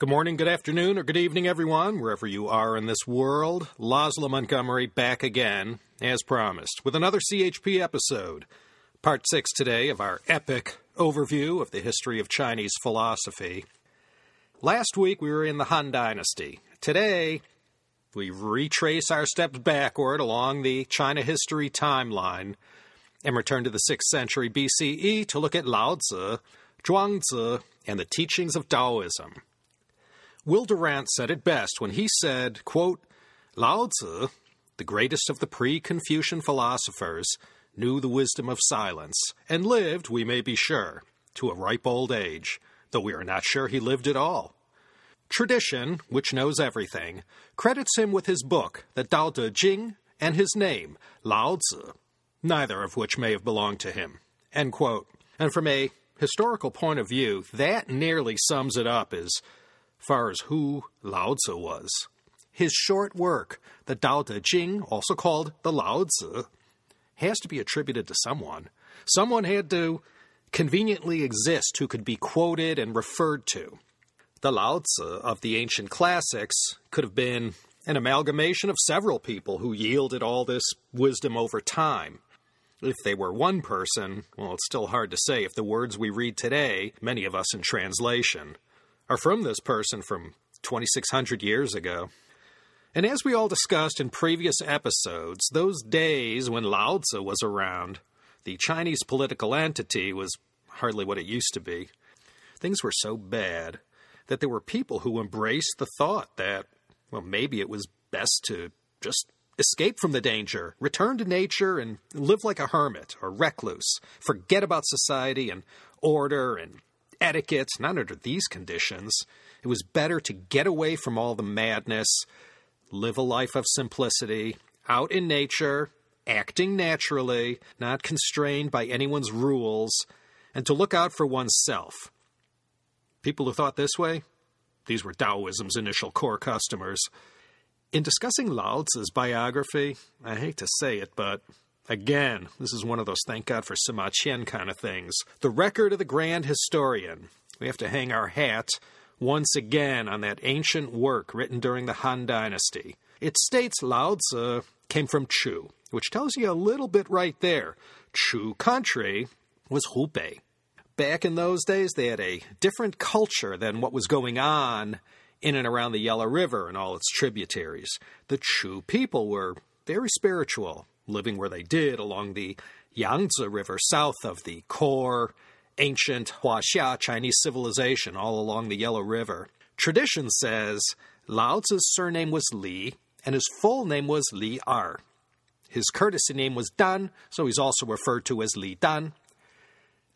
Good morning, good afternoon, or good evening, everyone, wherever you are in this world. Laszlo Montgomery back again, as promised, with another CHP episode. Part 6 today of our epic overview of the history of Chinese philosophy. Last week we were in the Han Dynasty. Today we retrace our steps backward along the China history timeline and return to the 6th century BCE to look at Lao Tzu, Zhuangzi, and the teachings of Taoism. Will Durant said it best when he said, quote, Lao Tzu, the greatest of the pre Confucian philosophers, knew the wisdom of silence, and lived, we may be sure, to a ripe old age, though we are not sure he lived at all. Tradition, which knows everything, credits him with his book, the Tao Te Ching, and his name, Lao Tzu, neither of which may have belonged to him. And from a historical point of view, that nearly sums it up as far as who Lao Tzu was. His short work, the Tao Te Ching, also called the Lao Tzu, has to be attributed to someone. Someone had to conveniently exist who could be quoted and referred to. The Lao Tzu of the ancient classics could have been an amalgamation of several people who yielded all this wisdom over time. If they were one person, well, it's still hard to say if the words we read today, many of us in translation, are from this person from 2,600 years ago. And as we all discussed in previous episodes, those days when Lao Tzu was around, the Chinese political entity was hardly what it used to be. Things were so bad that there were people who embraced the thought that, well, maybe it was best to just escape from the danger, return to nature, and live like a hermit or recluse, forget about society and order and etiquette, not under these conditions. It was better to get away from all the madness, live a life of simplicity, out in nature, acting naturally, not constrained by anyone's rules, and to look out for oneself. People who thought this way, these were Taoism's initial core customers. In discussing Lao Tzu's biography, I hate to say it, but Again, this is one of those thank God for Sima Qian kind of things. The record of the grand historian. We have to hang our hat once again on that ancient work written during the Han Dynasty. It states Lao Tzu came from Chu, which tells you a little bit right there. Chu country was Hubei. Back in those days, they had a different culture than what was going on in and around the Yellow River and all its tributaries. The Chu people were very spiritual, living where they did along the Yangtze River south of the core ancient Huaxia Chinese civilization all along the Yellow River. Tradition says Lao Tzu's surname was Li and his full name was Li Er. His courtesy name was Dan, so he's also referred to as Li Dan.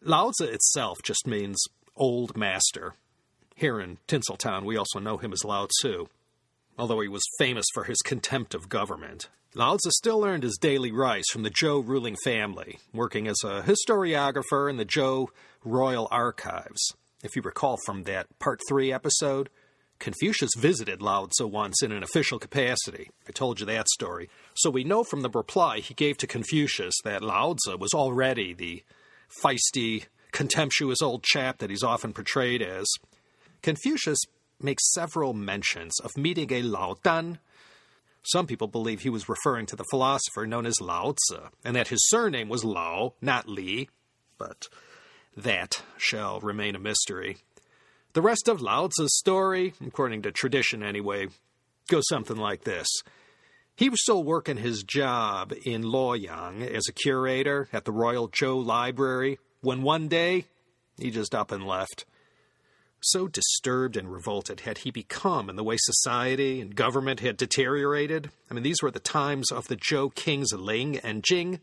Lao Tzu itself just means old master. Here in Tinseltown, we also know him as Lao Tzu, although he was famous for his contempt of government. Lao Tzu still earned his daily rice from the Zhou ruling family, working as a historiographer in the Zhou Royal Archives. If you recall from that Part 3 episode, Confucius visited Lao Tzu once in an official capacity. I told you that story. So we know from the reply he gave to Confucius that Lao Tzu was already the feisty, contemptuous old chap that he's often portrayed as. Confucius makes several mentions of meeting a Lao Dan some people believe he was referring to the philosopher known as Lao Tzu, and that his surname was Lao, not Li, but that shall remain a mystery. The rest of Lao Tzu's story, according to tradition anyway, goes something like this. He was still working his job in Luoyang as a curator at the Royal Zhou Library when one day he just up and left. So disturbed and revolted had he become in the way society and government had deteriorated. I mean, these were the times of the Zhou kings Ling and Jing.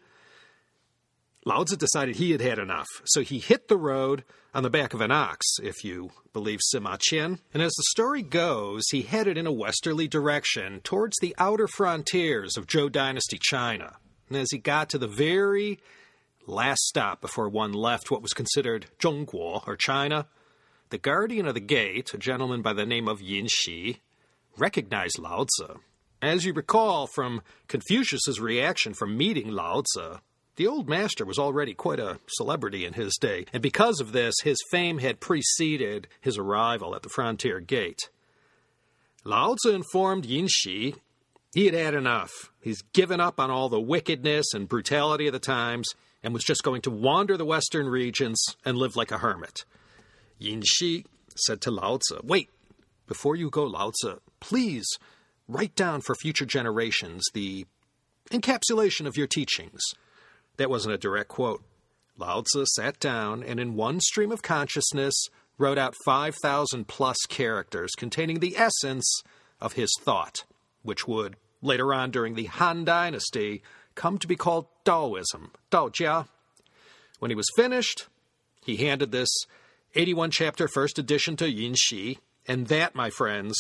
Lao Tzu decided he had had enough, so he hit the road on the back of an ox, if you believe Sima Qian. And as the story goes, he headed in a westerly direction towards the outer frontiers of Zhou Dynasty China. And as he got to the very last stop before one left what was considered Zhongguo, or China, the guardian of the gate, a gentleman by the name of Yin Shi, recognized Lao Tzu. As you recall from Confucius's reaction from meeting Lao Tzu, The old master was already quite a celebrity in his day, and because of this, his fame had preceded his arrival at the frontier gate. Lao Tzu informed Yin Shi he had had enough. He's given up on all the wickedness and brutality of the times and was just going to wander the western regions and live like a hermit. Yin Shi said to Lao Tzu, Wait, before you go, Lao Tzu, please write down for future generations the encapsulation of your teachings. That wasn't a direct quote. Lao Tzu sat down and, in one stream of consciousness, wrote out 5,000 plus characters containing the essence of his thought, which would, later on during the Han Dynasty, come to be called Taoism, Daojia. When he was finished, he handed this 81 chapter first edition to Yin Shi, and that, my friends,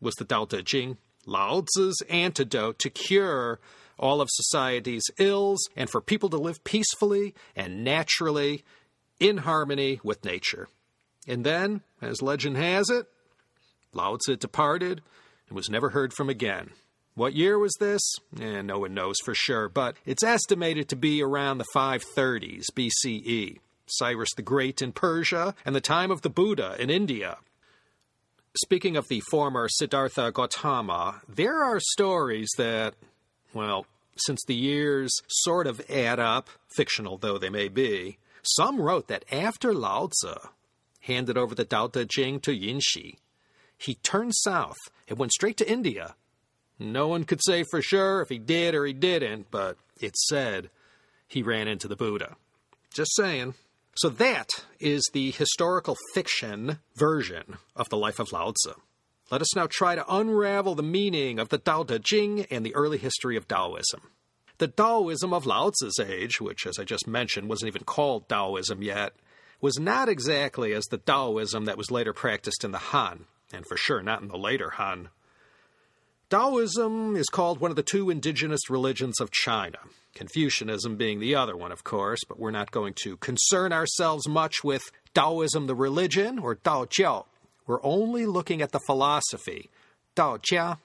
was the Tao Te Ching, Lao Tzu's antidote to cure all of society's ills and for people to live peacefully and naturally in harmony with nature. And then, as legend has it, Lao Tzu departed and was never heard from again. What year was this? Eh, no one knows for sure, but it's estimated to be around the 530s BCE. Cyrus the Great in Persia and the time of the Buddha in India. Speaking of the former Siddhartha Gautama, there are stories that, well, since the years sort of add up, fictional though they may be, some wrote that after Lao Tzu handed over the Tao Te Ching to Yin Shi, he turned south and went straight to India. No one could say for sure if he did or he didn't, but it said he ran into the Buddha. Just saying. So that is the historical fiction version of the life of Lao Tzu. Let us now try to unravel the meaning of the Tao Te Ching and the early history of Taoism. The Taoism of Lao Tzu's age, which, as I just mentioned, wasn't even called Taoism yet, was not exactly as the Taoism that was later practiced in the Han, and for sure not in the later Han. Taoism is called one of the two indigenous religions of China, Confucianism being the other one, of course, but we're not going to concern ourselves much with Taoism the religion or Tao Jiao. We're only looking at the philosophy, Tao Jia.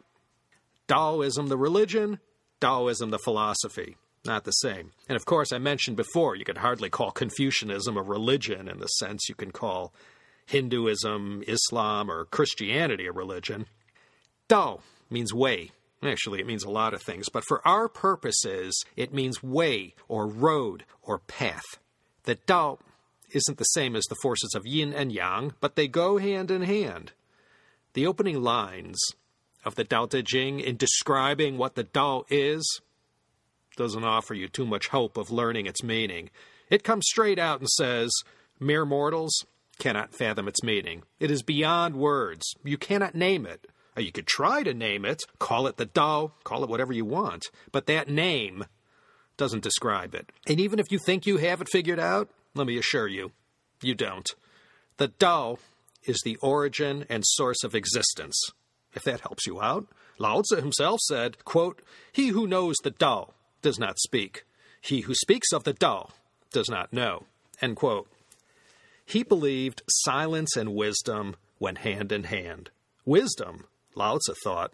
Taoism the religion, Taoism the philosophy. Not the same. And of course, I mentioned before, you could hardly call Confucianism a religion in the sense you can call Hinduism, Islam, or Christianity a religion. Tao means way. Actually, it means a lot of things, but for our purposes, it means way or road or path. The Tao isn't the same as the forces of yin and yang, but they go hand in hand. The opening lines of the Tao Te Ching in describing what the Tao is doesn't offer you too much hope of learning its meaning. It comes straight out and says, Mere mortals cannot fathom its meaning. It is beyond words. You cannot name it. You could try to name it, call it the Tao, call it whatever you want, but that name doesn't describe it. And even if you think you have it figured out, let me assure you, you don't. The Tao is the origin and source of existence. If that helps you out, Lao Tzu himself said, quote, He who knows the Tao does not speak. He who speaks of the Tao does not know. End quote. He believed silence and wisdom went hand in hand. Wisdom Lao Tzu thought,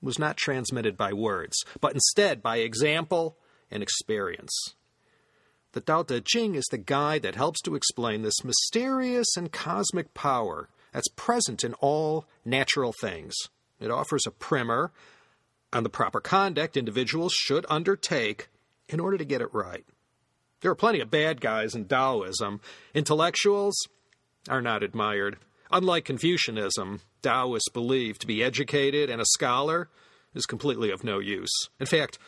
was not transmitted by words, but instead by example and experience. The Tao Te Ching is the guide that helps to explain this mysterious and cosmic power that's present in all natural things. It offers a primer on the proper conduct individuals should undertake in order to get it right. There are plenty of bad guys in Taoism. Intellectuals are not admired. Unlike Confucianism, Taoists believe to be educated and a scholar is completely of no use. In fact,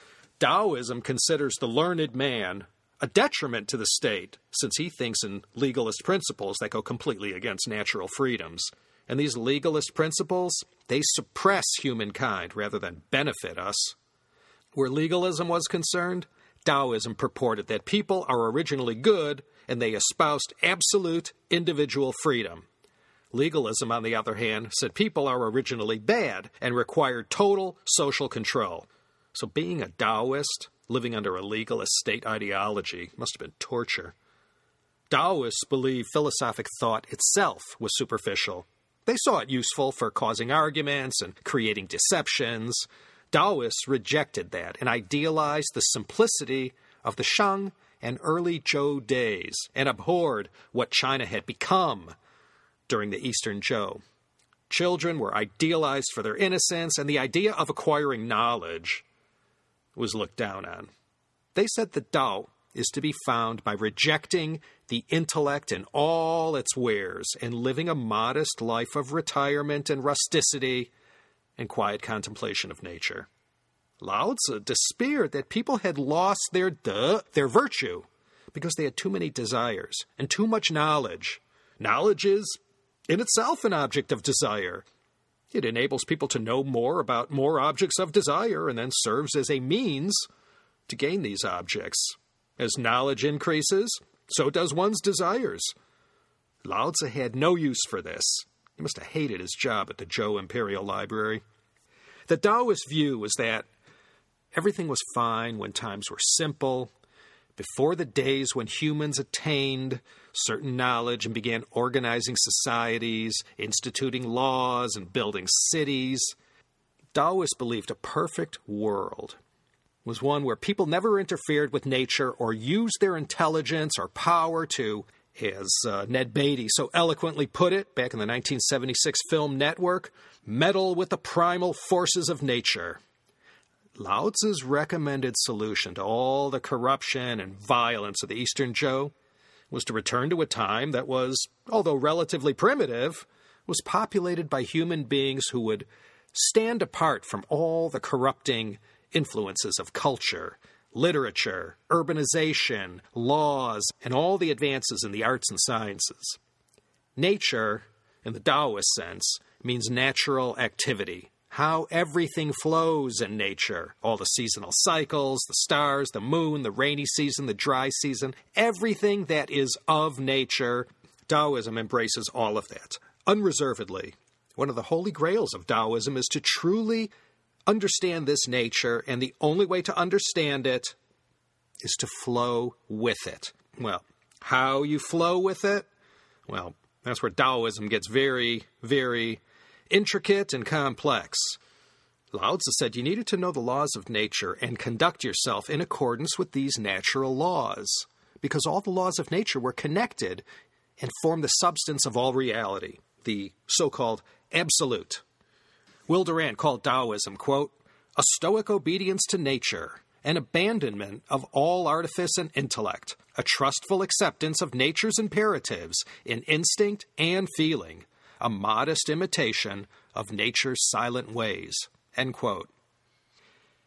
Taoism considers the learned man a detriment to the state, since he thinks in legalist principles that go completely against natural freedoms. And these legalist principles, they suppress humankind rather than benefit us. Where legalism was concerned, Taoism purported that people are originally good and they espoused absolute individual freedom. Legalism, on the other hand, said people are originally bad and require total social control. So being a Taoist, living under a legalist state ideology, must have been torture. Taoists believed philosophic thought itself was superficial. They saw it useful for causing arguments and creating deceptions. Taoists rejected that and idealized the simplicity of the Shang and early Zhou days and abhorred what China had become during the Eastern Zhou. Children were idealized for their innocence, and the idea of acquiring knowledge was looked down on. They said the Tao is to be found by rejecting the intellect in all its wares and living a modest life of retirement and rusticity and quiet contemplation of nature. Lao Tzu despaired that people had lost their de, their virtue, because they had too many desires and too much knowledge. Knowledge is, in itself, an object of desire. It enables people to know more about more objects of desire and then serves as a means to gain these objects. As knowledge increases, so does one's desires. Lao Tzu had no use for this. He must have hated his job at the Zhou Imperial Library. The Taoist view was that everything was fine when times were simple, before the days when humans attained certain knowledge and began organizing societies, instituting laws, and building cities. Taoists believed a perfect world was one where people never interfered with nature or used their intelligence or power to, as uh, Ned Beatty so eloquently put it back in the 1976 film Network, meddle with the primal forces of nature. Lao Tzu's recommended solution to all the corruption and violence of the Eastern Zhou was to return to a time that was, although relatively primitive, was populated by human beings who would stand apart from all the corrupting influences of culture, literature, urbanization, laws, and all the advances in the arts and sciences. Nature, in the Taoist sense, means natural activity, how everything flows in nature. All the seasonal cycles, the stars, the moon, the rainy season, the dry season, everything that is of nature. Taoism embraces all of that, unreservedly. One of the holy grails of Taoism is to truly understand this nature, and the only way to understand it is to flow with it. Well, how you flow with it? Well, that's where Taoism gets very, very intricate and complex. Lao Tzu said you needed to know the laws of nature and conduct yourself in accordance with these natural laws, because all the laws of nature were connected and form the substance of all reality, the so called absolute. Will Durant called Taoism, quote, a stoic obedience to nature, an abandonment of all artifice and intellect, a trustful acceptance of nature's imperatives in instinct and feeling, a modest imitation of nature's silent ways. End quote.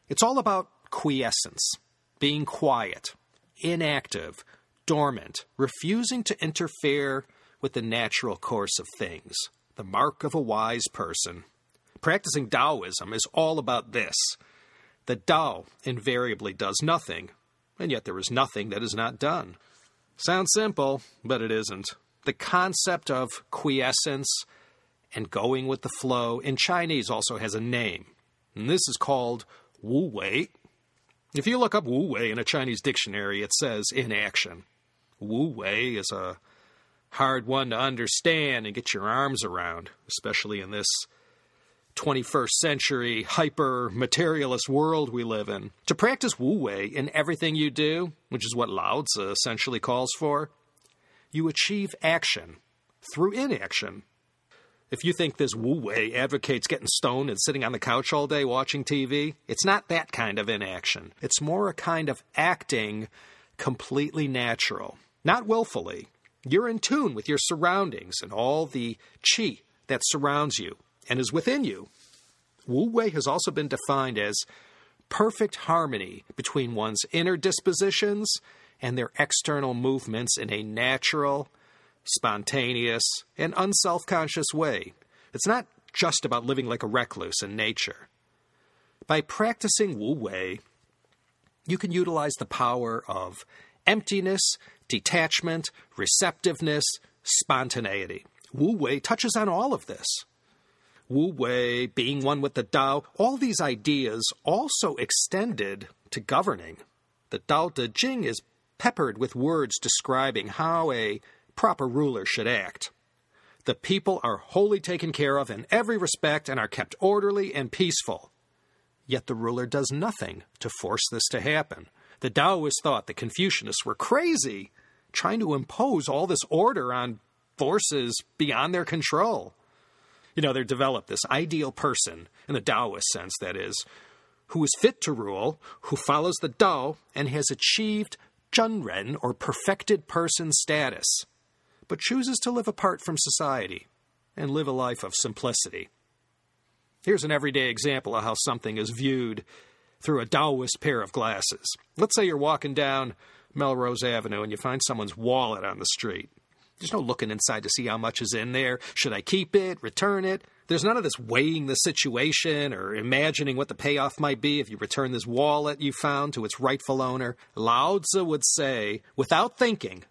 It's all about quiescence, being quiet, inactive, dormant, refusing to interfere with the natural course of things, the mark of a wise person. Practicing Taoism is all about this. The Tao invariably does nothing, and yet there is nothing that is not done. Sounds simple, but it isn't the concept of quiescence and going with the flow in Chinese also has a name. And this is called Wu Wei. If you look up Wu Wei in a Chinese dictionary, it says inaction. Wu Wei is a hard one to understand and get your arms around, especially in this 21st century hyper materialist world we live in. To practice Wu Wei in everything you do, which is what Lao Tzu essentially calls for, you achieve action through inaction. If you think this Wu Wei advocates getting stoned and sitting on the couch all day watching TV, it's not that kind of inaction. It's more a kind of acting completely natural, not willfully. You're in tune with your surroundings and all the chi that surrounds you and is within you. Wu Wei has also been defined as perfect harmony between one's inner dispositions and their external movements in a natural, spontaneous, and unself conscious way. It's not just about living like a recluse in nature. By practicing Wu Wei, you can utilize the power of emptiness, detachment, receptiveness, spontaneity. Wu Wei touches on all of this. Wu Wei, being one with the Tao, all these ideas also extended to governing. The Tao Te Ching is peppered with words describing how a proper ruler should act. The people are wholly taken care of in every respect and are kept orderly and peaceful. Yet the ruler does nothing to force this to happen. The Taoists thought the Confucianists were crazy, trying to impose all this order on forces beyond their control. You know, they developed this ideal person, in the Taoist sense, that is, who is fit to rule, who follows the Tao, and has achieved Zhenren, or perfected person status, but chooses to live apart from society and live a life of simplicity. Here's an everyday example of how something is viewed through a Taoist pair of glasses. Let's say you're walking down Melrose Avenue and you find someone's wallet on the street. There's no looking inside to see how much is in there. Should I keep it, return it? There's none of this weighing the situation or imagining what the payoff might be if you return this wallet you found to its rightful owner. Lao Tzu would say, without thinking,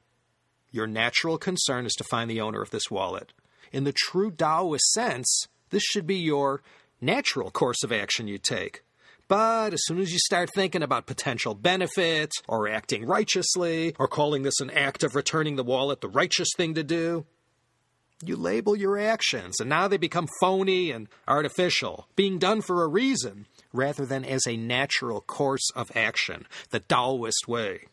your natural concern is to find the owner of this wallet. In the true Taoist sense, this should be your natural course of action you take. But as soon as you start thinking about potential benefits, or acting righteously, or calling this an act of returning the wallet the righteous thing to do, you label your actions, and now they become phony and artificial, being done for a reason, rather than as a natural course of action, the Taoist way.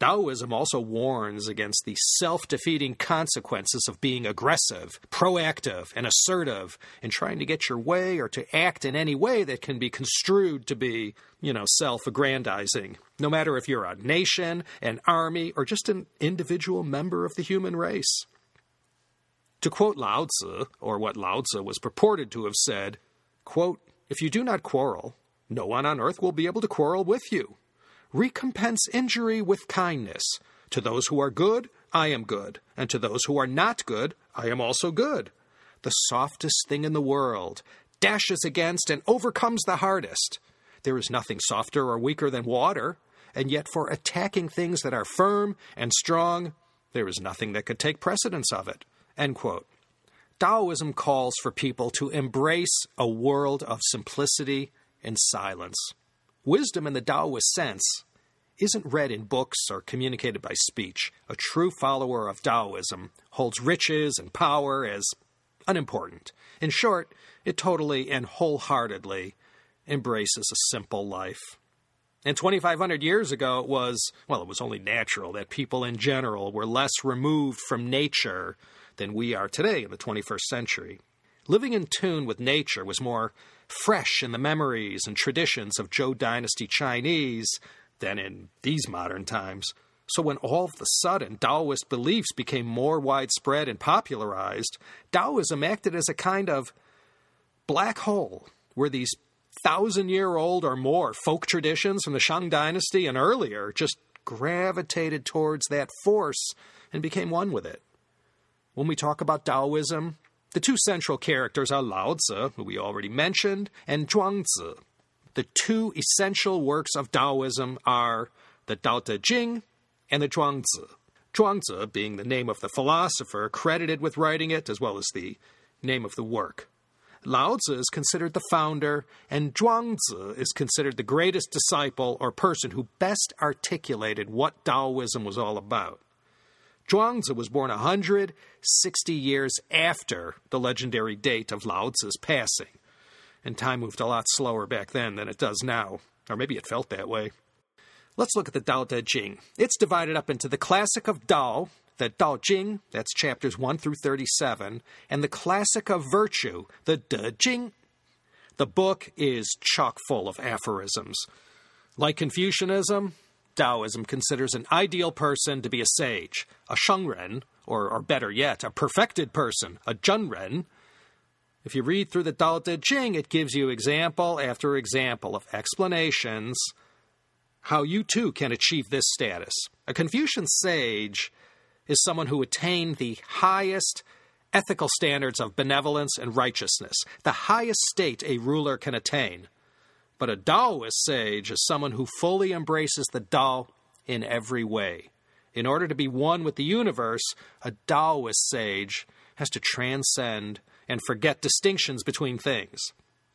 Taoism also warns against the self defeating consequences of being aggressive, proactive, and assertive in trying to get your way or to act in any way that can be construed to be, you know, self aggrandizing, no matter if you're a nation, an army, or just an individual member of the human race. To quote Lao Tzu, or what Lao Tzu was purported to have said, quote, If you do not quarrel, no one on earth will be able to quarrel with you. Recompense injury with kindness. To those who are good, I am good, and to those who are not good, I am also good. The softest thing in the world dashes against and overcomes the hardest. There is nothing softer or weaker than water, and yet for attacking things that are firm and strong, there is nothing that could take precedence of it. End quote. Taoism calls for people to embrace a world of simplicity and silence. Wisdom in the Taoist sense isn't read in books or communicated by speech. A true follower of Taoism holds riches and power as unimportant. In short, it totally and wholeheartedly embraces a simple life. And 2,500 years ago, it was, well, it was only natural that people in general were less removed from nature than we are today in the 21st century. Living in tune with nature was more fresh in the memories and traditions of Zhou Dynasty Chinese than in these modern times. So, when all of a sudden Taoist beliefs became more widespread and popularized, Taoism acted as a kind of black hole where these thousand year old or more folk traditions from the Shang Dynasty and earlier just gravitated towards that force and became one with it. When we talk about Taoism, the two central characters are Lao Tzu, who we already mentioned, and Zhuangzi. The two essential works of Taoism are the Tao Te Ching and the Zhuangzi. Zhuangzi being the name of the philosopher credited with writing it, as well as the name of the work. Lao Tzu is considered the founder, and Zhuangzi is considered the greatest disciple or person who best articulated what Taoism was all about. Zhuangzi was born 160 years after the legendary date of Lao Tzu's passing. And time moved a lot slower back then than it does now. Or maybe it felt that way. Let's look at the Tao Te Ching. It's divided up into the classic of Dao, the Tao Jing, that's chapters 1 through 37, and the classic of virtue, the De Jing. The book is chock full of aphorisms. Like Confucianism, Taoism considers an ideal person to be a sage, a shengren, or, or better yet, a perfected person, a zhenren. If you read through the Tao Te Ching, it gives you example after example of explanations how you too can achieve this status. A Confucian sage is someone who attained the highest ethical standards of benevolence and righteousness, the highest state a ruler can attain. But a Taoist sage is someone who fully embraces the Tao in every way. In order to be one with the universe, a Taoist sage has to transcend and forget distinctions between things.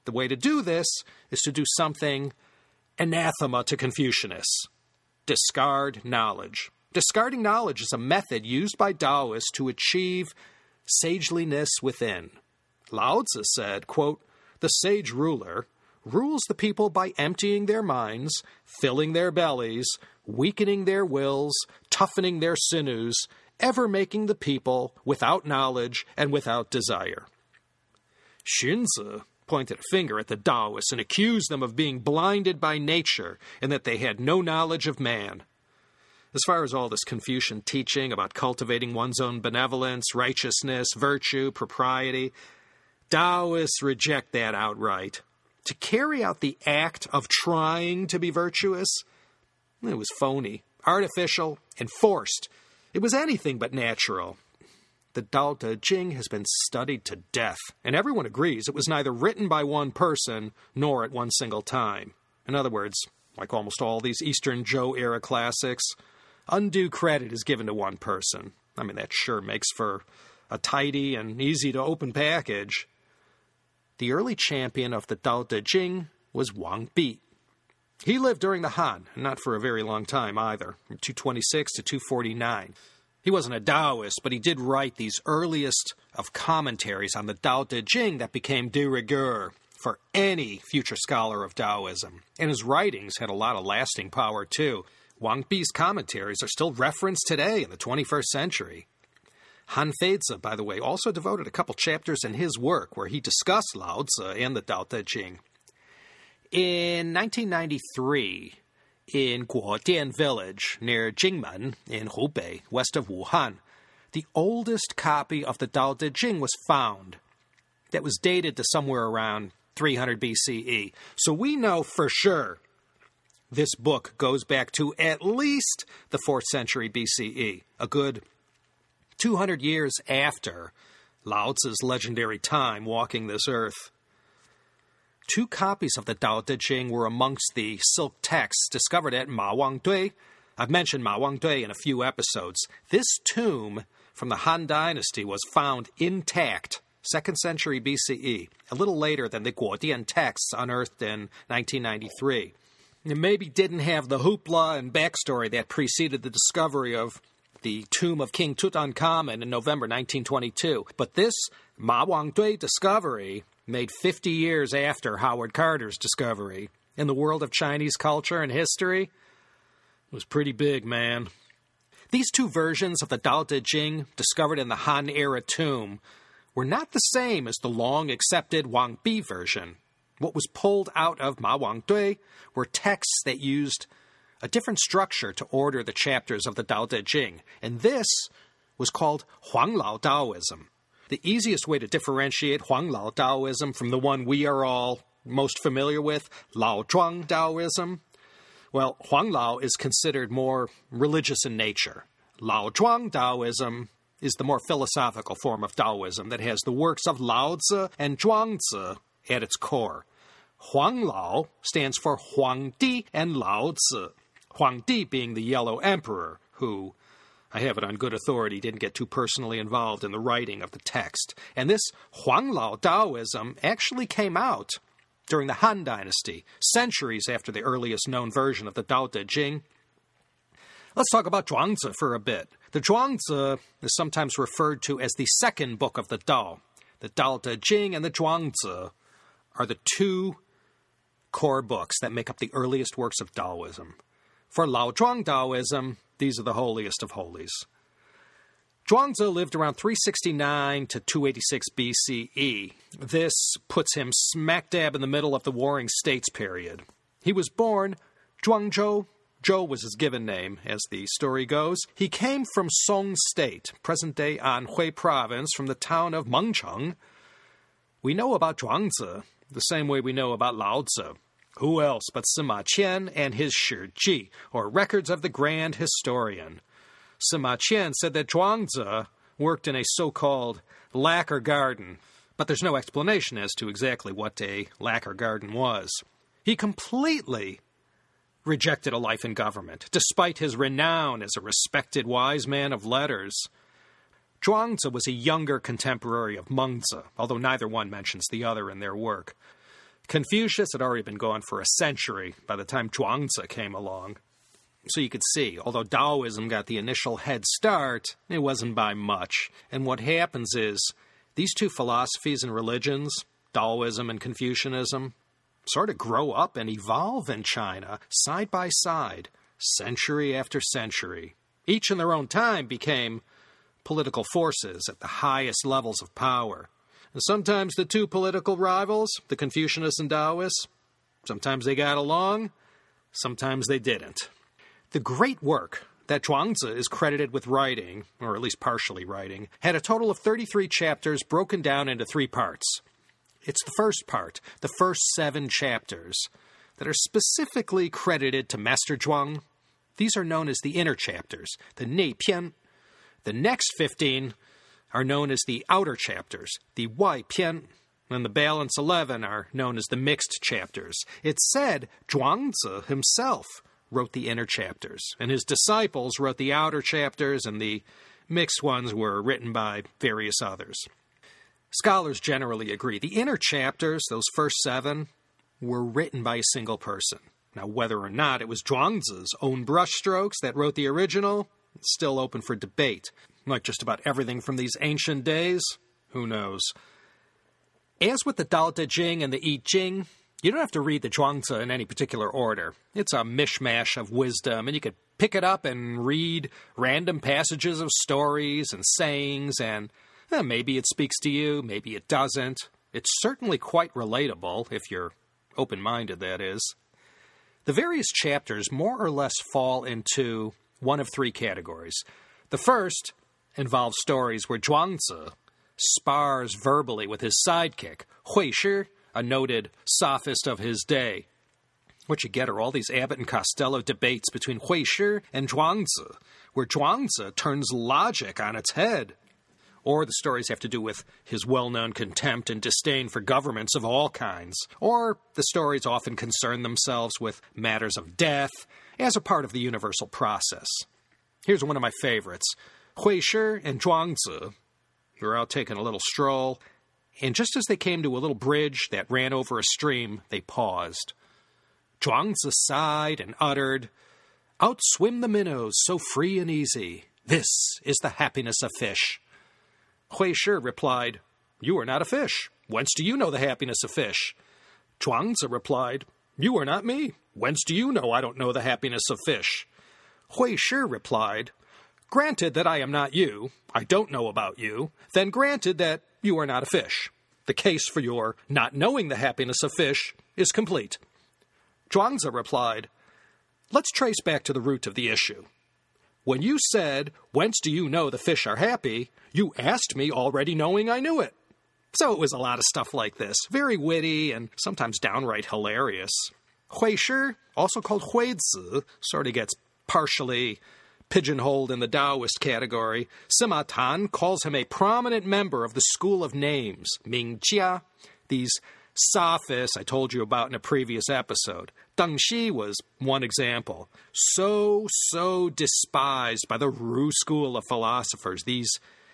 The way to do this is to do something anathema to Confucianists discard knowledge. Discarding knowledge is a method used by Taoists to achieve sageliness within. Lao Tzu said, quote, The sage ruler rules the people by emptying their minds, filling their bellies, weakening their wills, toughening their sinews, ever making the people without knowledge and without desire. Xunzi pointed a finger at the Taoists and accused them of being blinded by nature and that they had no knowledge of man. As far as all this Confucian teaching about cultivating one's own benevolence, righteousness, virtue, propriety, Taoists reject that outright. To carry out the act of trying to be virtuous, it was phony, artificial, and forced. It was anything but natural. The Tao Te has been studied to death, and everyone agrees it was neither written by one person nor at one single time. In other words, like almost all these Eastern Zhou era classics, undue credit is given to one person. I mean, that sure makes for a tidy and easy to open package. The early champion of the Tao Te Ching was Wang Bi. He lived during the Han, not for a very long time either, from 226 to 249. He wasn't a Taoist, but he did write these earliest of commentaries on the Tao Te Ching that became de rigueur for any future scholar of Taoism. And his writings had a lot of lasting power, too. Wang Bi's commentaries are still referenced today in the 21st century. Han Feizi, by the way, also devoted a couple chapters in his work where he discussed Lao Tzu and the Tao Te Ching. In 1993, in Guodian village near Jingmen in Hubei, west of Wuhan, the oldest copy of the Tao Te Ching was found. That was dated to somewhere around 300 BCE. So we know for sure this book goes back to at least the 4th century BCE, a good 200 years after Lao Tzu's legendary time walking this earth. Two copies of the Tao Te Ching were amongst the silk texts discovered at Ma Wang Dui. I've mentioned Ma Wang Dui in a few episodes. This tomb from the Han Dynasty was found intact, 2nd century BCE, a little later than the Guodian texts unearthed in 1993. It maybe didn't have the hoopla and backstory that preceded the discovery of the tomb of King Tutankhamun in November 1922, but this Ma Wang Dui discovery made 50 years after Howard Carter's discovery in the world of Chinese culture and history was pretty big, man. These two versions of the Tao Te Ching, discovered in the Han era tomb, were not the same as the long accepted Wang Bi version. What was pulled out of Ma Wang Dui were texts that used a different structure to order the chapters of the Tao Te Ching, and this was called Huang Lao Taoism. The easiest way to differentiate Huang Lao Taoism from the one we are all most familiar with, Lao Zhuang Taoism, well, Huang Lao is considered more religious in nature. Lao Zhuang Taoism is the more philosophical form of Taoism that has the works of Lao Tzu and Zhuangzi at its core. Huang Lao stands for Huang Di and Lao Tzu. Huang Di being the Yellow Emperor, who I have it on good authority, didn't get too personally involved in the writing of the text. And this Huanglao Taoism actually came out during the Han Dynasty, centuries after the earliest known version of the Tao Te Ching. Let's talk about Zhuangzi for a bit. The Zhuangzi is sometimes referred to as the second book of the Tao. The Tao Te Ching and the Zhuangzi are the two core books that make up the earliest works of Taoism. For Lao Zhuang Taoism, these are the holiest of holies. Zhuangzi lived around 369 to 286 BCE. This puts him smack dab in the middle of the Warring States period. He was born Zhuangzhou. Zhou Zhou was his given name, as the story goes. He came from Song State, present day Anhui Province, from the town of Mengcheng. We know about Zhuangzi the same way we know about Lao. Who else but Sima Qian and his Shi Ji, or Records of the Grand Historian? Sima Qian said that Zhuangzi worked in a so called lacquer garden, but there's no explanation as to exactly what a lacquer garden was. He completely rejected a life in government, despite his renown as a respected wise man of letters. Zhuangzi was a younger contemporary of Mengzi, although neither one mentions the other in their work. Confucius had already been gone for a century by the time Zhuangzi came along. So you could see, although Taoism got the initial head start, it wasn't by much. And what happens is, these two philosophies and religions, Taoism and Confucianism, sort of grow up and evolve in China side by side, century after century. Each in their own time became political forces at the highest levels of power. Sometimes the two political rivals, the Confucianists and Taoists, sometimes they got along, sometimes they didn't. The great work that Zhuangzi is credited with writing, or at least partially writing, had a total of 33 chapters broken down into three parts. It's the first part, the first seven chapters, that are specifically credited to Master Zhuang. These are known as the inner chapters, the Nei Pian. The next 15 are known as the outer chapters, the Wai Pian. And the balance 11 are known as the mixed chapters. It's said Zhuangzi himself wrote the inner chapters, and his disciples wrote the outer chapters, and the mixed ones were written by various others. Scholars generally agree the inner chapters, those first seven, were written by a single person. Now, whether or not it was Zhuangzi's own brushstrokes that wrote the original, it's still open for debate. Like just about everything from these ancient days, who knows? As with the Dao De Jing and the I Ching, you don't have to read the Zhuangzi in any particular order. It's a mishmash of wisdom, and you could pick it up and read random passages of stories and sayings, and eh, maybe it speaks to you, maybe it doesn't. It's certainly quite relatable, if you're open minded, that is. The various chapters more or less fall into one of three categories. The first involves stories where Zhuangzi spars verbally with his sidekick, Hui Shi, a noted sophist of his day. What you get are all these Abbott and Costello debates between Hui Shi and Zhuangzi, where Zhuangzi turns logic on its head. Or the stories have to do with his well known contempt and disdain for governments of all kinds. Or the stories often concern themselves with matters of death as a part of the universal process. Here's one of my favorites Hui Shi and Zhuangzi were out taking a little stroll, and just as they came to a little bridge that ran over a stream, they paused. Zhuangzi sighed and uttered, Out swim the minnows so free and easy. This is the happiness of fish. Hui Shi replied, You are not a fish. Whence do you know the happiness of fish? Zhuangzi replied, You are not me. Whence do you know I don't know the happiness of fish? Hui Shi replied, Granted that I am not you, I don't know about you, then granted that you are not a fish. The case for your not knowing the happiness of fish is complete. Zhuangzi replied, Let's trace back to the root of the issue. When you said, Whence do you know the fish are happy? you asked me already knowing I knew it. So it was a lot of stuff like this, very witty and sometimes downright hilarious. Hui Shi, also called Huizi, sort of gets partially pigeonholed in the Taoist category. Sima Tan calls him a prominent member of the school of names, Ming Jia. These sophists I told you about in a previous episode. Deng Xi was one example. So, so despised by the Ru school of philosophers, these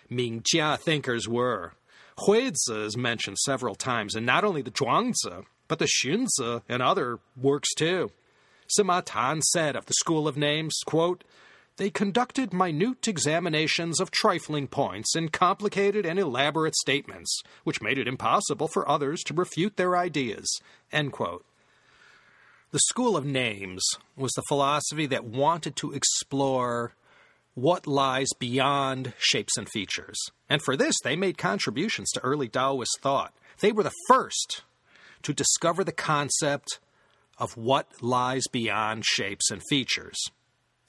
Ming Jia thinkers were. Huizi is mentioned several times, and not only the Zhuangzi, but the Xunzi and other works too. Sima Tan said of the school of names, quote, they conducted minute examinations of trifling points in complicated and elaborate statements, which made it impossible for others to refute their ideas. The school of names was the philosophy that wanted to explore what lies beyond shapes and features. And for this, they made contributions to early Taoist thought. They were the first to discover the concept of what lies beyond shapes and features,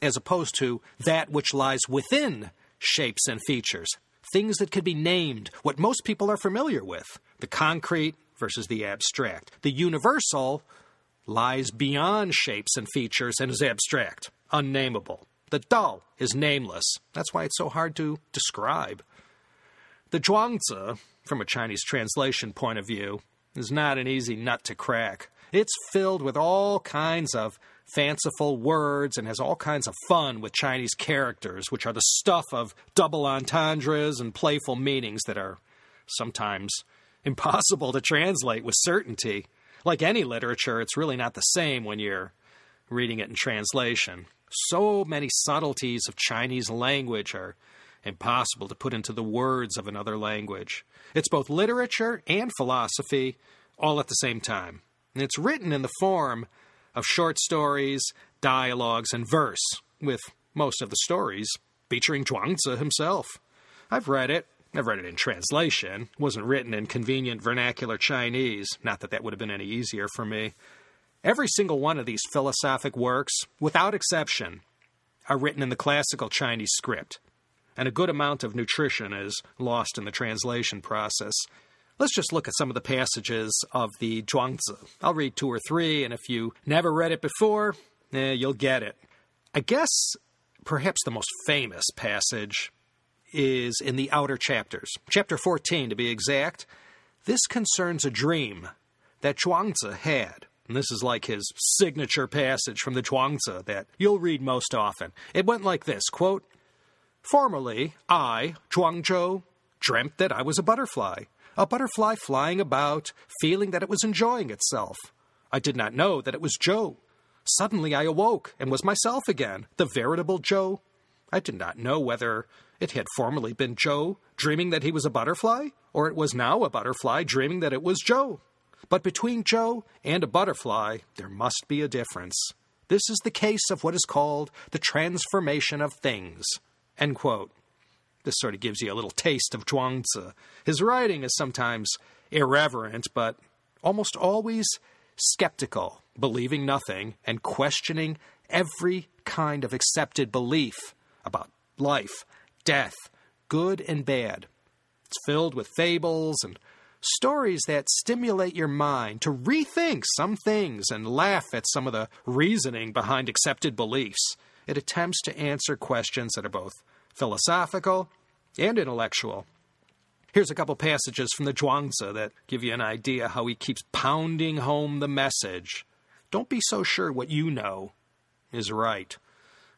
as opposed to that which lies within shapes and features, things that could be named, what most people are familiar with the concrete versus the abstract. The universal lies beyond shapes and features and is abstract, unnameable. The Tao is nameless. That's why it's so hard to describe. The Zhuangzi, from a Chinese translation point of view, is not an easy nut to crack. It's filled with all kinds of fanciful words and has all kinds of fun with Chinese characters, which are the stuff of double entendres and playful meanings that are sometimes impossible to translate with certainty. Like any literature, it's really not the same when you're reading it in translation. So many subtleties of Chinese language are impossible to put into the words of another language. It's both literature and philosophy all at the same time. And it's written in the form of short stories, dialogues, and verse, with most of the stories featuring Zhuangzi himself. I've read it. I've read it in translation. It wasn't written in convenient vernacular Chinese. Not that that would have been any easier for me. Every single one of these philosophic works, without exception, are written in the classical Chinese script, and a good amount of nutrition is lost in the translation process. Let's just look at some of the passages of the Zhuangzi. I'll read two or three, and if you never read it before, eh, you'll get it. I guess perhaps the most famous passage is in the outer chapters, chapter 14 to be exact. This concerns a dream that Zhuangzi had. And this is like his signature passage from the Zhuangzi that you'll read most often. It went like this quote, Formerly, I, Zhuangzhou, dreamt that I was a butterfly, a butterfly flying about, feeling that it was enjoying itself. I did not know that it was Zhou. Suddenly I awoke and was myself again, the veritable Zhou. I did not know whether it had formerly been Zhou dreaming that he was a butterfly, or it was now a butterfly dreaming that it was Zhou. But between Zhou and a butterfly, there must be a difference. This is the case of what is called the transformation of things. End quote. This sort of gives you a little taste of Zhuangzi. His writing is sometimes irreverent, but almost always skeptical, believing nothing, and questioning every kind of accepted belief about life, death, good and bad. It's filled with fables and stories that stimulate your mind to rethink some things and laugh at some of the reasoning behind accepted beliefs. It attempts to answer questions that are both philosophical and intellectual. Here's a couple passages from the Zhuangzi that give you an idea how he keeps pounding home the message. Don't be so sure what you know is right.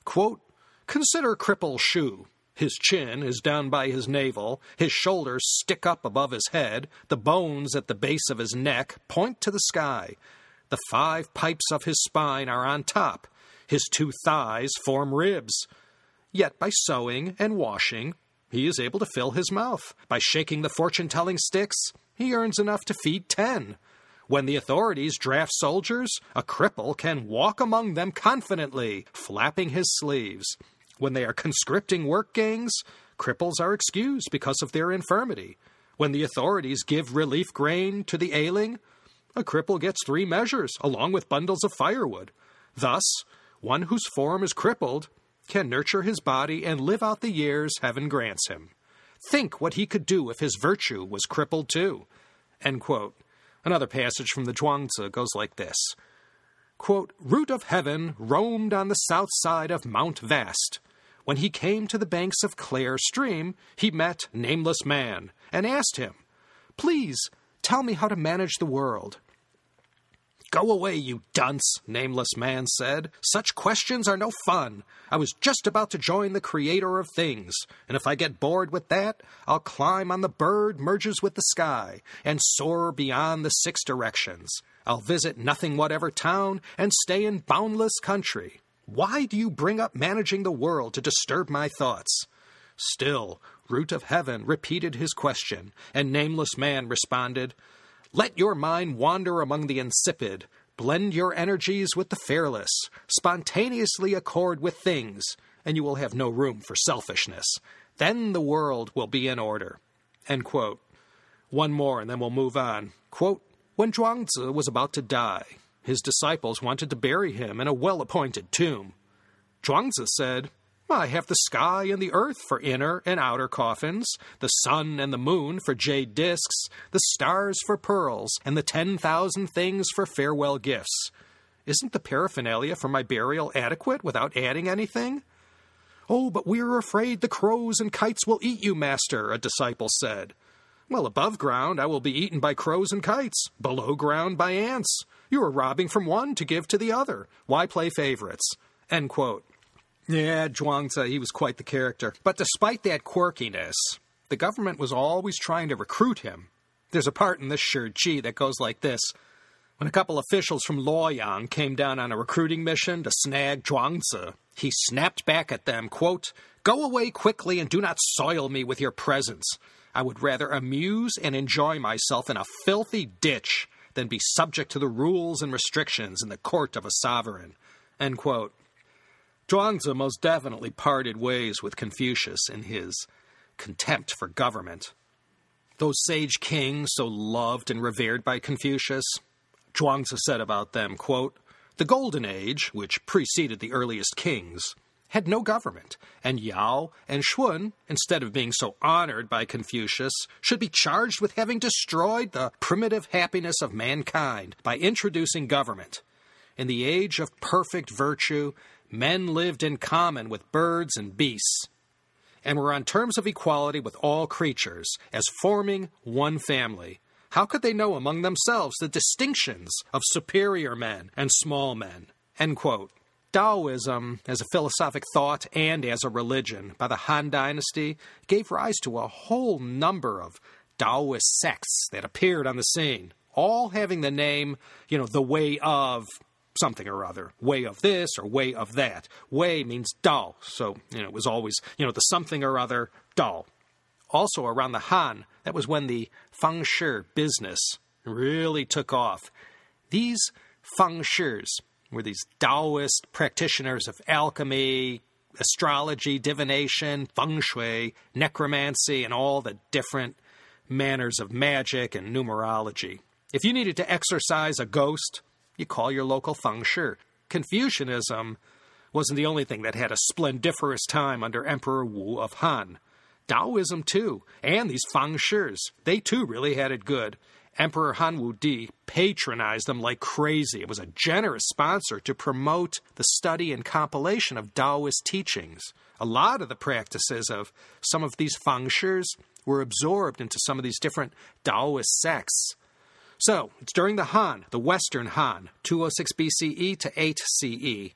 Quote, Consider cripple Shu. His chin is down by his navel, his shoulders stick up above his head, the bones at the base of his neck point to the sky. The five pipes of his spine are on top. His two thighs form ribs. Yet by sewing and washing, he is able to fill his mouth. By shaking the fortune telling sticks, he earns enough to feed ten. When the authorities draft soldiers, a cripple can walk among them confidently, flapping his sleeves. When they are conscripting work gangs, cripples are excused because of their infirmity. When the authorities give relief grain to the ailing, a cripple gets three measures, along with bundles of firewood. Thus, one whose form is crippled can nurture his body and live out the years heaven grants him. Think what he could do if his virtue was crippled too. Another passage from the Zhuangzi goes like this Quote, Root of heaven roamed on the south side of Mount Vast. When he came to the banks of Clare Stream, he met Nameless Man and asked him, Please tell me how to manage the world. Go away, you dunce, Nameless Man said. Such questions are no fun. I was just about to join the Creator of things, and if I get bored with that, I'll climb on the bird merges with the sky and soar beyond the six directions. I'll visit nothing whatever town and stay in boundless country. Why do you bring up managing the world to disturb my thoughts? Still, Root of Heaven repeated his question, and Nameless Man responded, Let your mind wander among the insipid, blend your energies with the fearless, spontaneously accord with things, and you will have no room for selfishness. Then the world will be in order. End quote. One more, and then we'll move on. Quote, when Zhuangzi was about to die, his disciples wanted to bury him in a well appointed tomb. Zhuangzi said, I have the sky and the earth for inner and outer coffins, the sun and the moon for jade discs, the stars for pearls, and the ten thousand things for farewell gifts. Isn't the paraphernalia for my burial adequate without adding anything? Oh, but we are afraid the crows and kites will eat you, master, a disciple said. Well, above ground I will be eaten by crows and kites, below ground by ants. You are robbing from one to give to the other. Why play favorites? End quote. Yeah, Zhuangzi, he was quite the character. But despite that quirkiness, the government was always trying to recruit him. There's a part in this Shiji that goes like this. When a couple officials from Luoyang came down on a recruiting mission to snag Zhuangzi, he snapped back at them, quote, Go away quickly and do not soil me with your presence. I would rather amuse and enjoy myself in a filthy ditch than be subject to the rules and restrictions in the court of a sovereign. End quote. Zhuangzi most definitely parted ways with Confucius in his contempt for government. Those sage kings so loved and revered by Confucius, Zhuangzi said about them, quote, The Golden Age, which preceded the earliest kings, had no government, and Yao and Shun, instead of being so honored by Confucius, should be charged with having destroyed the primitive happiness of mankind by introducing government. In the age of perfect virtue, men lived in common with birds and beasts, and were on terms of equality with all creatures, as forming one family. How could they know among themselves the distinctions of superior men and small men? Taoism, as a philosophic thought and as a religion, by the Han Dynasty, gave rise to a whole number of Taoist sects that appeared on the scene, all having the name, you know, the way of something or other. Way of this or way of that. Way means Dao, so you know it was always you know the something or other Dao. Also around the Han, that was when the fangshi business really took off. These fangshis were these Taoist practitioners of alchemy, astrology, divination, feng shui, necromancy, and all the different manners of magic and numerology. If you needed to exorcise a ghost, you call your local fangshi. Confucianism wasn't the only thing that had a splendiferous time under Emperor Wu of Han. Taoism, too, and these fangshis, they too really had it good. Emperor Han Wu Di patronized them like crazy. It was a generous sponsor to promote the study and compilation of Taoist teachings. A lot of the practices of some of these fangshis were absorbed into some of these different Taoist sects. So, it's during the Han, the Western Han, 206 BCE to 8 CE.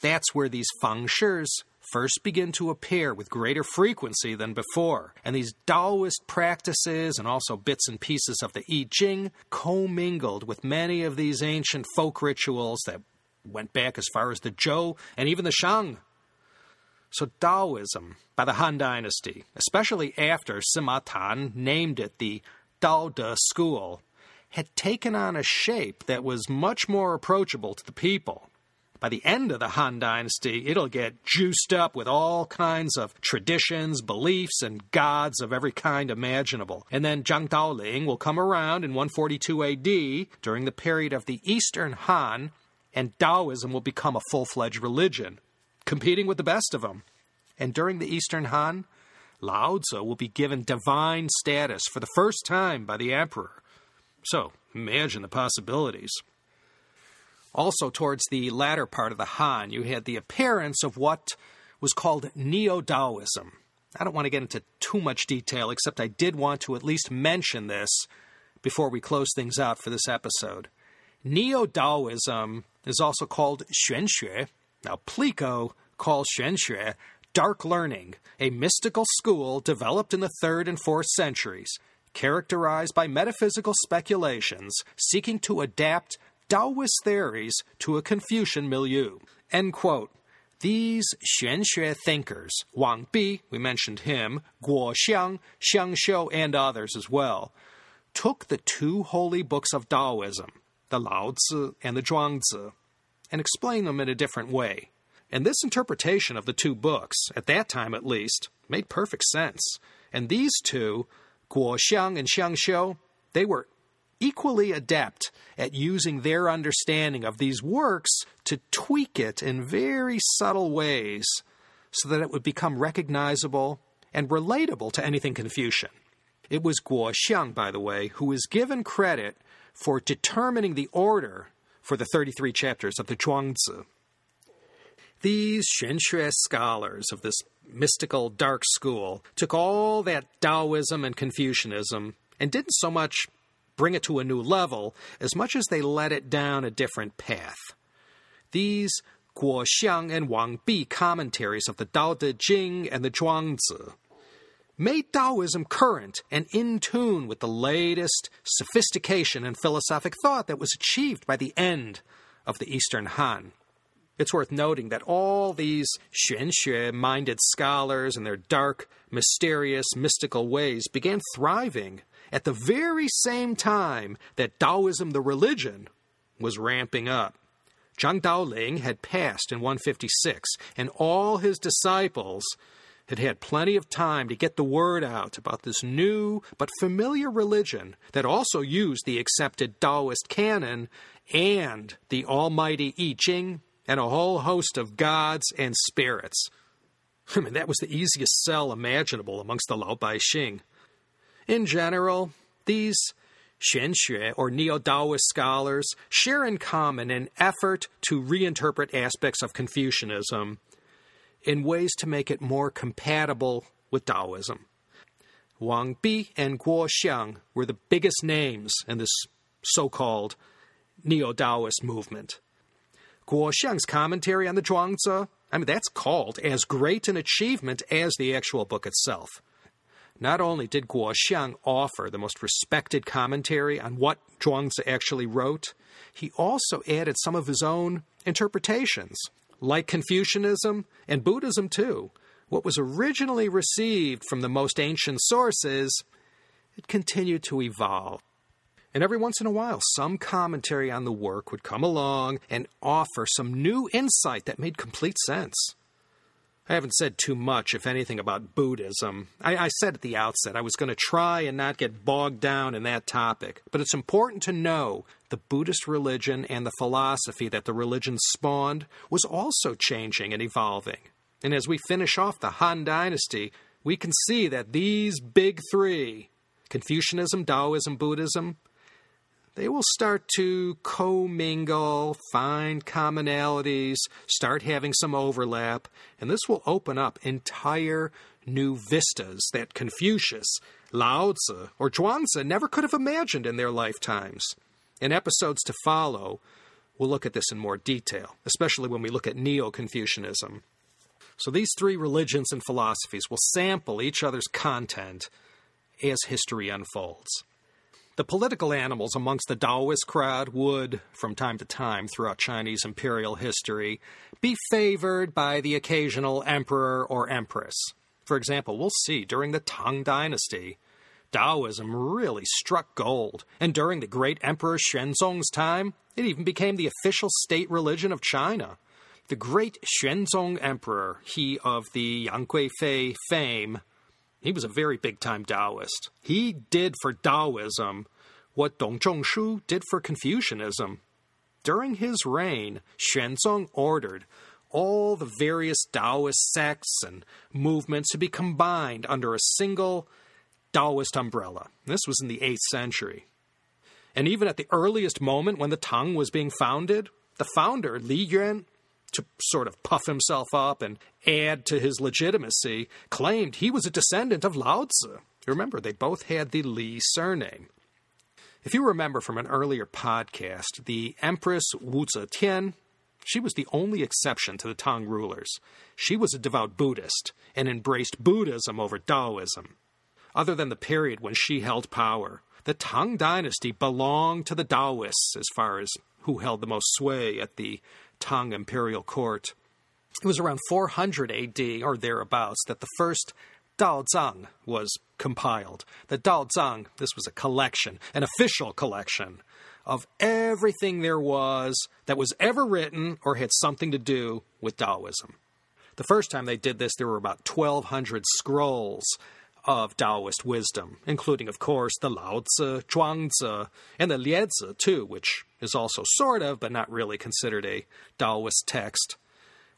That's where these fangshis first begin to appear with greater frequency than before, and these Taoist practices and also bits and pieces of the I Ching commingled with many of these ancient folk rituals that went back as far as the Zhou and even the Shang. So Taoism, by the Han Dynasty, especially after Sima Tan named it the Dao De School, had taken on a shape that was much more approachable to the people. By the end of the Han Dynasty, it'll get juiced up with all kinds of traditions, beliefs, and gods of every kind imaginable. And then Zhang Daoling will come around in 142 AD during the period of the Eastern Han, and Taoism will become a full fledged religion, competing with the best of them. And during the Eastern Han, Lao Tzu will be given divine status for the first time by the emperor. So, imagine the possibilities. Also, towards the latter part of the Han, you had the appearance of what was called Neo Taoism. I don't want to get into too much detail, except I did want to at least mention this before we close things out for this episode. Neo Taoism is also called Xuanxue. Now, Plico calls Xuanxue dark learning, a mystical school developed in the 3rd and 4th centuries, characterized by metaphysical speculations seeking to adapt Taoist theories to a Confucian milieu. End quote. These Xuanxue thinkers, Wang Bi, we mentioned him, Guo Xiang, Xiang Xiu, and others as well, took the two holy books of Taoism, the Lao Tzu and the Zhuangzi, and explained them in a different way. And this interpretation of the two books, at that time at least, made perfect sense. And these two, Guo Xiang and Xiang Xiu, they were equally adept at using their understanding of these works to tweak it in very subtle ways so that it would become recognizable and relatable to anything Confucian. It was Guo Xiang, by the way, who is given credit for determining the order for the 33 chapters of the Zhuangzi. These Xuanxue scholars of this mystical dark school took all that Taoism and Confucianism and didn't so much bring it to a new level as much as they led it down a different path. These Guo Xiang and Wang Bi commentaries of the Tao Te Ching and the Zhuangzi made Taoism current and in tune with the latest sophistication and philosophic thought that was achieved by the end of the Eastern Han. It's worth noting that all these xuanxue minded scholars and their dark, mysterious, mystical ways began thriving at the very same time that Taoism, the religion, was ramping up. Zhang Daoling had passed in 156, and all his disciples had had plenty of time to get the word out about this new but familiar religion that also used the accepted Taoist canon and the almighty I Ching and a whole host of gods and spirits. I mean, that was the easiest sell imaginable amongst the Lao Bai Xing. In general, these Xuanxue or Neo Taoist scholars share in common an effort to reinterpret aspects of Confucianism in ways to make it more compatible with Taoism. Wang Bi and Guo Xiang were the biggest names in this so called Neo Taoist movement. Guo Xiang's commentary on the Zhuangzi, I mean, that's called as great an achievement as the actual book itself. Not only did Guo Xiang offer the most respected commentary on what Zhuangzi actually wrote, he also added some of his own interpretations. Like Confucianism and Buddhism, too, what was originally received from the most ancient sources, it continued to evolve. And every once in a while, some commentary on the work would come along and offer some new insight that made complete sense. I haven't said too much, if anything, about Buddhism. I, I said at the outset I was going to try and not get bogged down in that topic, but it's important to know the Buddhist religion and the philosophy that the religion spawned was also changing and evolving. And as we finish off the Han Dynasty, we can see that these big three Confucianism, Taoism, Buddhism they will start to commingle, find commonalities, start having some overlap, and this will open up entire new vistas that Confucius, Lao Tzu, or Zhuangzi never could have imagined in their lifetimes. In episodes to follow, we'll look at this in more detail, especially when we look at Neo Confucianism. So these three religions and philosophies will sample each other's content as history unfolds. The political animals amongst the Taoist crowd would, from time to time throughout Chinese imperial history, be favored by the occasional emperor or empress. For example, we'll see during the Tang Dynasty, Taoism really struck gold, and during the great Emperor Xuanzong's time, it even became the official state religion of China. The great Xuanzong Emperor, he of the Yang Fei fame, he was a very big time Taoist. He did for Taoism what Dong Zhongshu did for Confucianism. During his reign, Xuanzong ordered all the various Taoist sects and movements to be combined under a single Taoist umbrella. This was in the 8th century. And even at the earliest moment when the Tang was being founded, the founder, Li Yuan, to sort of puff himself up and add to his legitimacy, claimed he was a descendant of Lao Tzu. Remember, they both had the Li surname. If you remember from an earlier podcast, the Empress Wu Zetian, she was the only exception to the Tang rulers. She was a devout Buddhist and embraced Buddhism over Taoism. Other than the period when she held power, the Tang dynasty belonged to the Taoists as far as who held the most sway at the Tang imperial court. It was around 400 AD or thereabouts that the first Dao Zhang was compiled. The Daozang, this was a collection, an official collection of everything there was that was ever written or had something to do with Taoism. The first time they did this, there were about 1,200 scrolls of Taoist wisdom, including, of course, the Lao Tzu, Zhuangzi, and the Liezi, too, which is also sort of, but not really considered a Taoist text.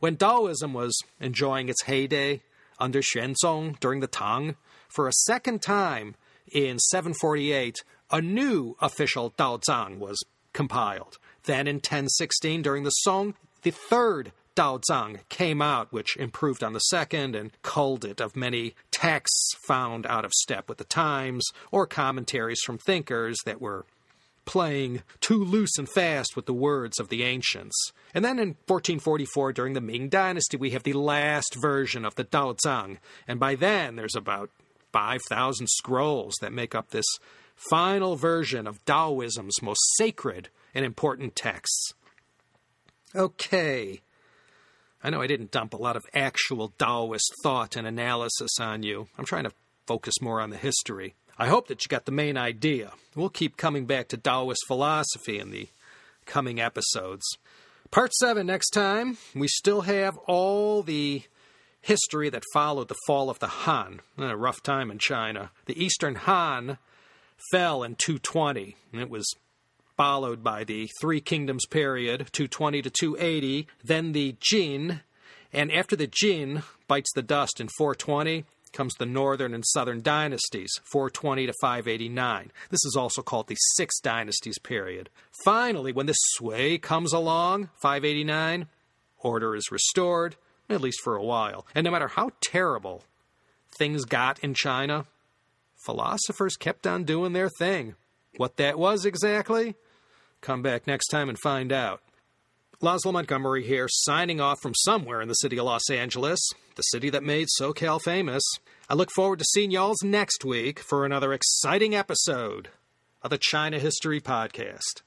When Taoism was enjoying its heyday under Xuanzong during the Tang, for a second time in 748, a new official Daozang was compiled. Then in 1016, during the Song, the third Daozang came out, which improved on the second and culled it of many texts found out of step with the times or commentaries from thinkers that were playing too loose and fast with the words of the ancients. And then in 1444, during the Ming Dynasty, we have the last version of the Daozang, and by then there's about 5,000 scrolls that make up this final version of Taoism's most sacred and important texts. Okay. I know I didn't dump a lot of actual Taoist thought and analysis on you. I'm trying to focus more on the history. I hope that you got the main idea. We'll keep coming back to Taoist philosophy in the coming episodes. Part 7 next time. We still have all the history that followed the fall of the Han. A rough time in China. The Eastern Han fell in 220. It was followed by the Three Kingdoms period, 220 to 280, then the Jin, and after the Jin bites the dust in 420, comes the Northern and Southern dynasties, 420 to 589. This is also called the Six Dynasties period. Finally, when the Sui comes along, 589, order is restored, at least for a while. And no matter how terrible things got in China, philosophers kept on doing their thing. What that was exactly? Come back next time and find out. Laszlo Montgomery here, signing off from somewhere in the city of Los Angeles, the city that made SoCal famous. I look forward to seeing y'all's next week for another exciting episode of the China History Podcast.